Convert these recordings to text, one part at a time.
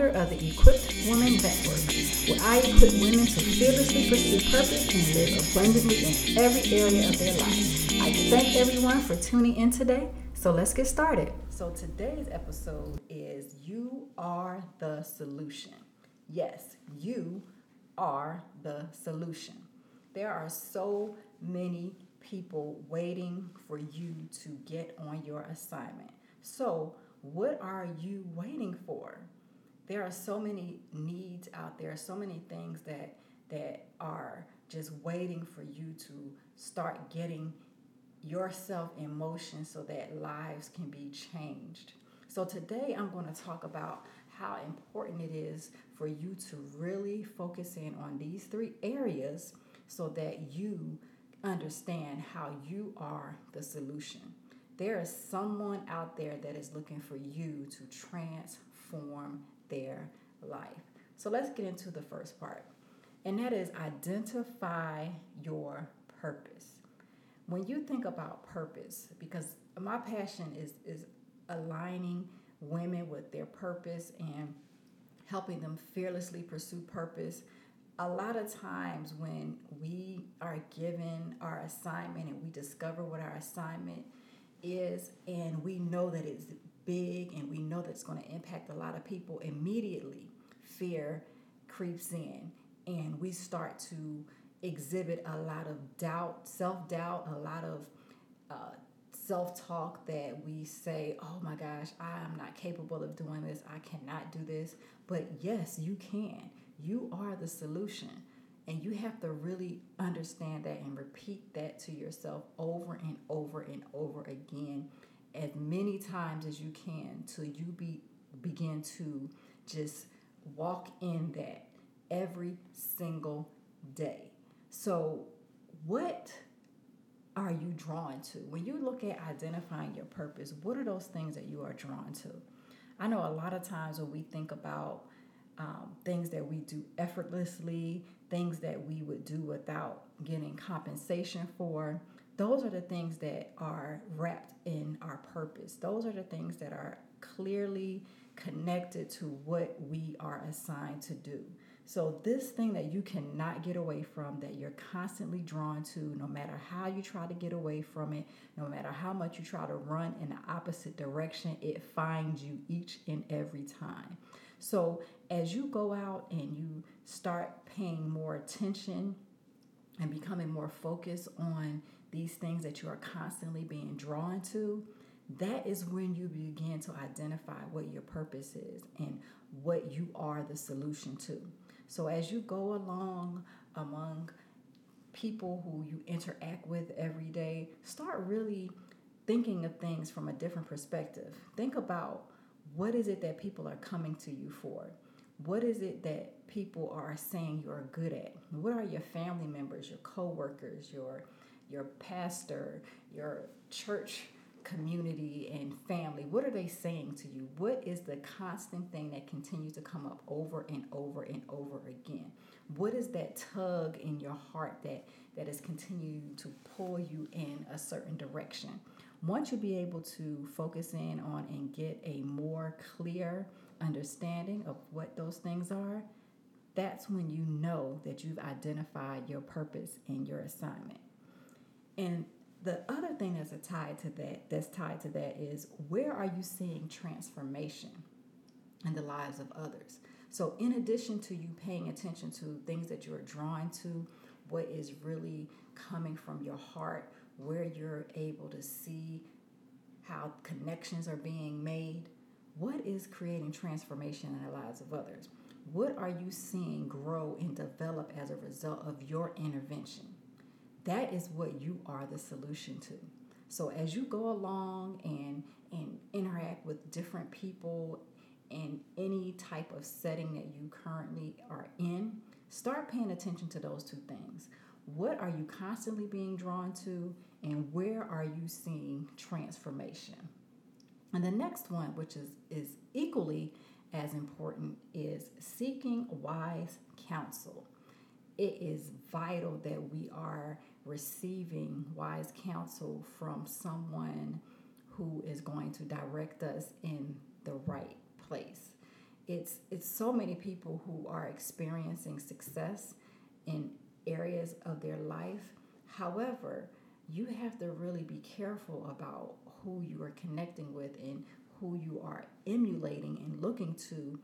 founder of the Equipped Women Network, where I equip women to fearlessly pursue purpose and live abundantly in every area of their life. I thank everyone for tuning in today. So let's get started. So today's episode is You Are the Solution. Yes, you are the solution. There are so many people waiting for you to get on your assignment. So, what are you waiting for? There are so many needs out there, so many things that that are just waiting for you to start getting yourself in motion so that lives can be changed. So today I'm going to talk about how important it is for you to really focus in on these three areas so that you understand how you are the solution. There is someone out there that is looking for you to transform their life. So let's get into the first part, and that is identify your purpose. When you think about purpose, because my passion is, is aligning women with their purpose and helping them fearlessly pursue purpose. A lot of times, when we are given our assignment and we discover what our assignment is, and we know that it's big and we know that it's going to impact a lot of people, immediately fear creeps in and we start to exhibit a lot of doubt, self doubt, a lot of uh, self talk that we say, oh my gosh, I am not capable of doing this, I cannot do this. But yes, you can. You are the solution. And you have to really understand that and repeat that to yourself over and over and over again as many times as you can till you be begin to just walk in that every single day. So what are you drawn to? When you look at identifying your purpose, what are those things that you are drawn to? I know a lot of times when we think about um, things that we do effortlessly, things that we would do without getting compensation for, those are the things that are wrapped in our purpose. Those are the things that are clearly connected to what we are assigned to do. So, this thing that you cannot get away from, that you're constantly drawn to, no matter how you try to get away from it, no matter how much you try to run in the opposite direction, it finds you each and every time. So, as you go out and you start paying more attention and becoming more focused on these things that you are constantly being drawn to, that is when you begin to identify what your purpose is and what you are the solution to. So as you go along among people who you interact with every day, start really thinking of things from a different perspective. Think about what is it that people are coming to you for? What is it that people are saying you're good at? What are your family members, your coworkers, your your pastor, your church community and family what are they saying to you? What is the constant thing that continues to come up over and over and over again? What is that tug in your heart that that is continuing to pull you in a certain direction? Once you be able to focus in on and get a more clear understanding of what those things are that's when you know that you've identified your purpose and your assignment and the other thing that's tied to that that's tied to that is where are you seeing transformation in the lives of others? So in addition to you paying attention to things that you're drawn to what is really coming from your heart where you're able to see how connections are being made what is creating transformation in the lives of others? What are you seeing grow and develop as a result of your intervention that is what you are the solution to. So as you go along and and interact with different people in any type of setting that you currently are in, start paying attention to those two things. What are you constantly being drawn to and where are you seeing transformation? And the next one, which is is equally as important, is seeking wise counsel. It is vital that we are receiving wise counsel from someone who is going to direct us in the right place. it's it's so many people who are experiencing success in areas of their life. However, you have to really be careful about who you are connecting with and who you are emulating and looking to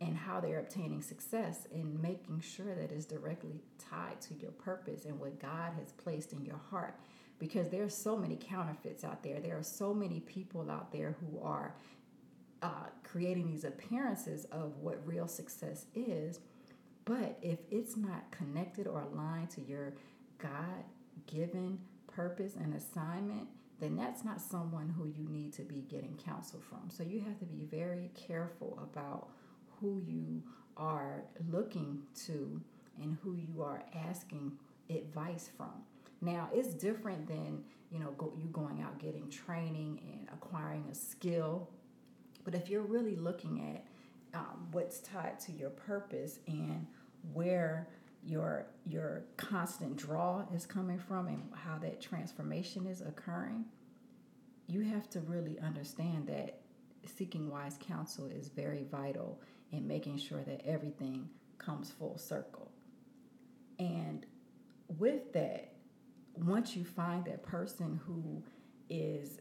and how they're obtaining success and making sure that it's directly tied to your purpose and what God has placed in your heart. Because there are so many counterfeits out there. There are so many people out there who are uh, creating these appearances of what real success is. But if it's not connected or aligned to your God given purpose and assignment then that's not someone who you need to be getting counsel from. So you have to be very careful about who you are looking to and who you are asking advice from. Now, it's different than, you know, go, you going out getting training and acquiring a skill. But if you're really looking at um, what's tied to your purpose and where your your constant draw is coming from and how that transformation is occurring, you have to really understand that seeking wise counsel is very vital in making sure that everything comes full circle. And with that, once you find that person who is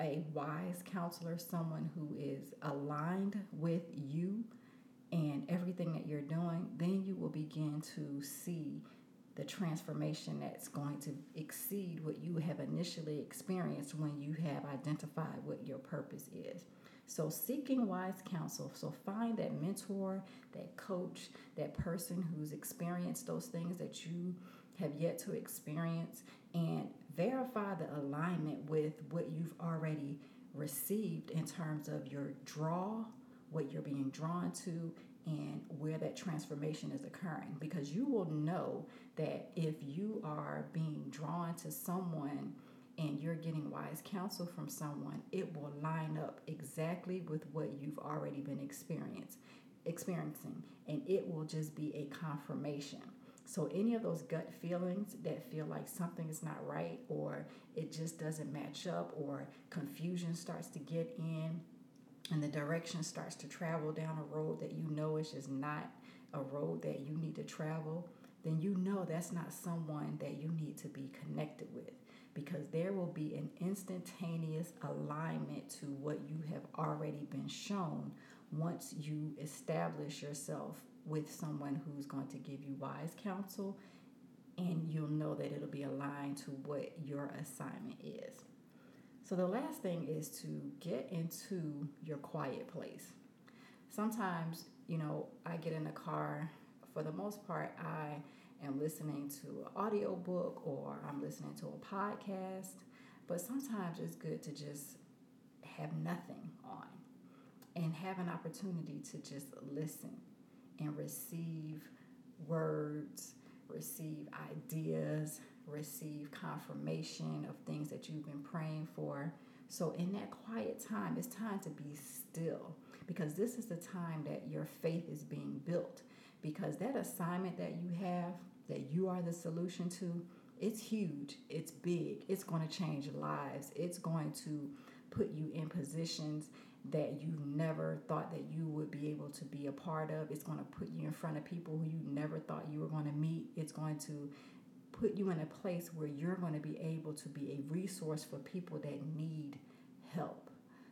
a wise counselor, someone who is aligned with you and everything that you're doing, then you will begin to see the transformation that's going to exceed what you have initially experienced when you have identified what your purpose is. So, seeking wise counsel. So, find that mentor, that coach, that person who's experienced those things that you have yet to experience, and verify the alignment with what you've already received in terms of your draw, what you're being drawn to, and where that transformation is occurring. Because you will know that if you are being drawn to someone and you're getting wise counsel from someone, it will line up exactly with what you've already been experiencing, and it will just be a confirmation. So, any of those gut feelings that feel like something is not right, or it just doesn't match up, or confusion starts to get in, and the direction starts to travel down a road that you know is just not a road that you need to travel, then you know that's not someone that you need to be connected with because there will be an instantaneous alignment to what you have already been shown once you establish yourself with someone who's going to give you wise counsel and you'll know that it'll be aligned to what your assignment is. So, the last thing is to get into your quiet place. Sometimes, you know, I get in the car, for the most part, I am listening to an audio book or I'm listening to a podcast. But sometimes it's good to just have nothing on and have an opportunity to just listen and receive words, receive ideas, receive confirmation of things that you've been praying for. So, in that quiet time, it's time to be still because this is the time that your faith is being built because that assignment that you have that you are the solution to it's huge it's big it's going to change lives it's going to put you in positions that you never thought that you would be able to be a part of it's going to put you in front of people who you never thought you were going to meet it's going to put you in a place where you're going to be able to be a resource for people that need help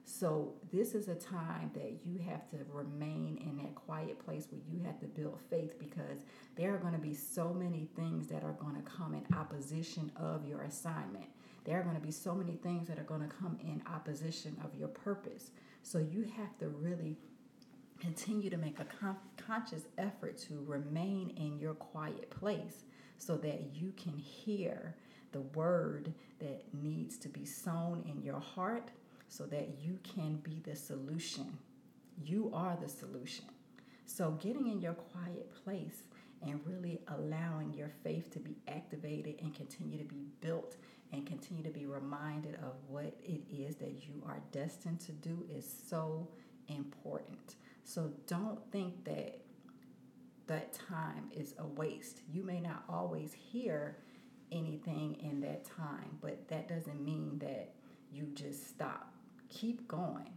so, this is a time that you have to remain in that quiet place where you have to build faith because there are going to be so many things that are going to come in opposition of your assignment. There are going to be so many things that are going to come in opposition of your purpose. So, you have to really continue to make a con- conscious effort to remain in your quiet place so that you can hear the word that needs to be sown in your heart so that you can be the solution. You are the solution. So, getting in your quiet place and really allowing your faith to be activated and continue to be built and continue to be reminded of what it is that you are destined to do is so important. So, don't think that that time is a waste. You may not always hear anything in that time, but that doesn't mean that you just stop keep going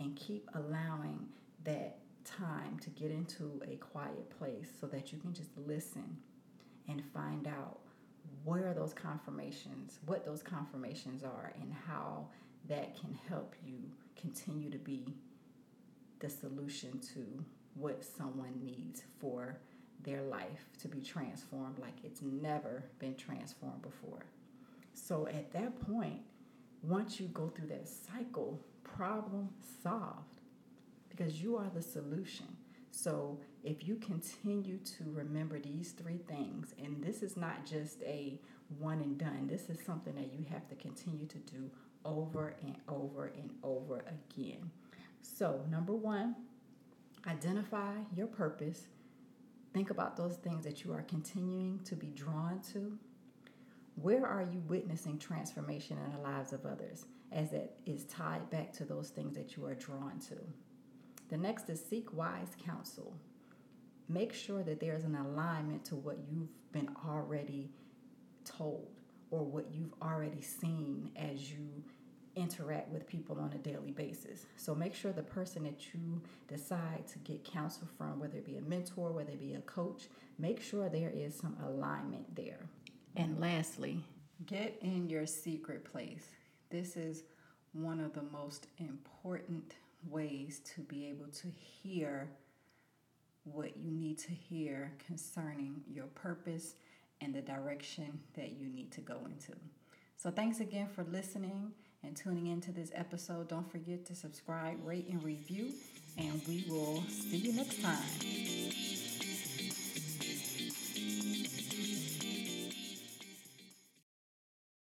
and keep allowing that time to get into a quiet place so that you can just listen and find out where those confirmations, what those confirmations are, and how that can help you continue to be the solution to what someone needs for their life to be transformed like it's never been transformed before. So at that point, once you go through that cycle, problem solved because you are the solution. So if you continue to remember these three things, and this is not just a one and done, this is something that you have to continue to do over and over and over again. So, number one, identify your purpose. Think about those things that you are continuing to be drawn to. Where are you witnessing transformation in the lives of others as that is tied back to those things that you are drawn to? The next is seek wise counsel. Make sure that there's an alignment to what you've been already told or what you've already seen as interact with people on a daily basis. So make sure the person that you decide to get counsel from, whether it be a mentor, whether it be a coach, make sure there is some alignment there. And lastly, get in your secret place. This is one of the most important ways to be able to hear what you need to hear concerning your purpose and the direction that you need to go into. So, thanks again for listening and tuning into this episode. Don't forget to subscribe, rate, and review, and we will see you next time.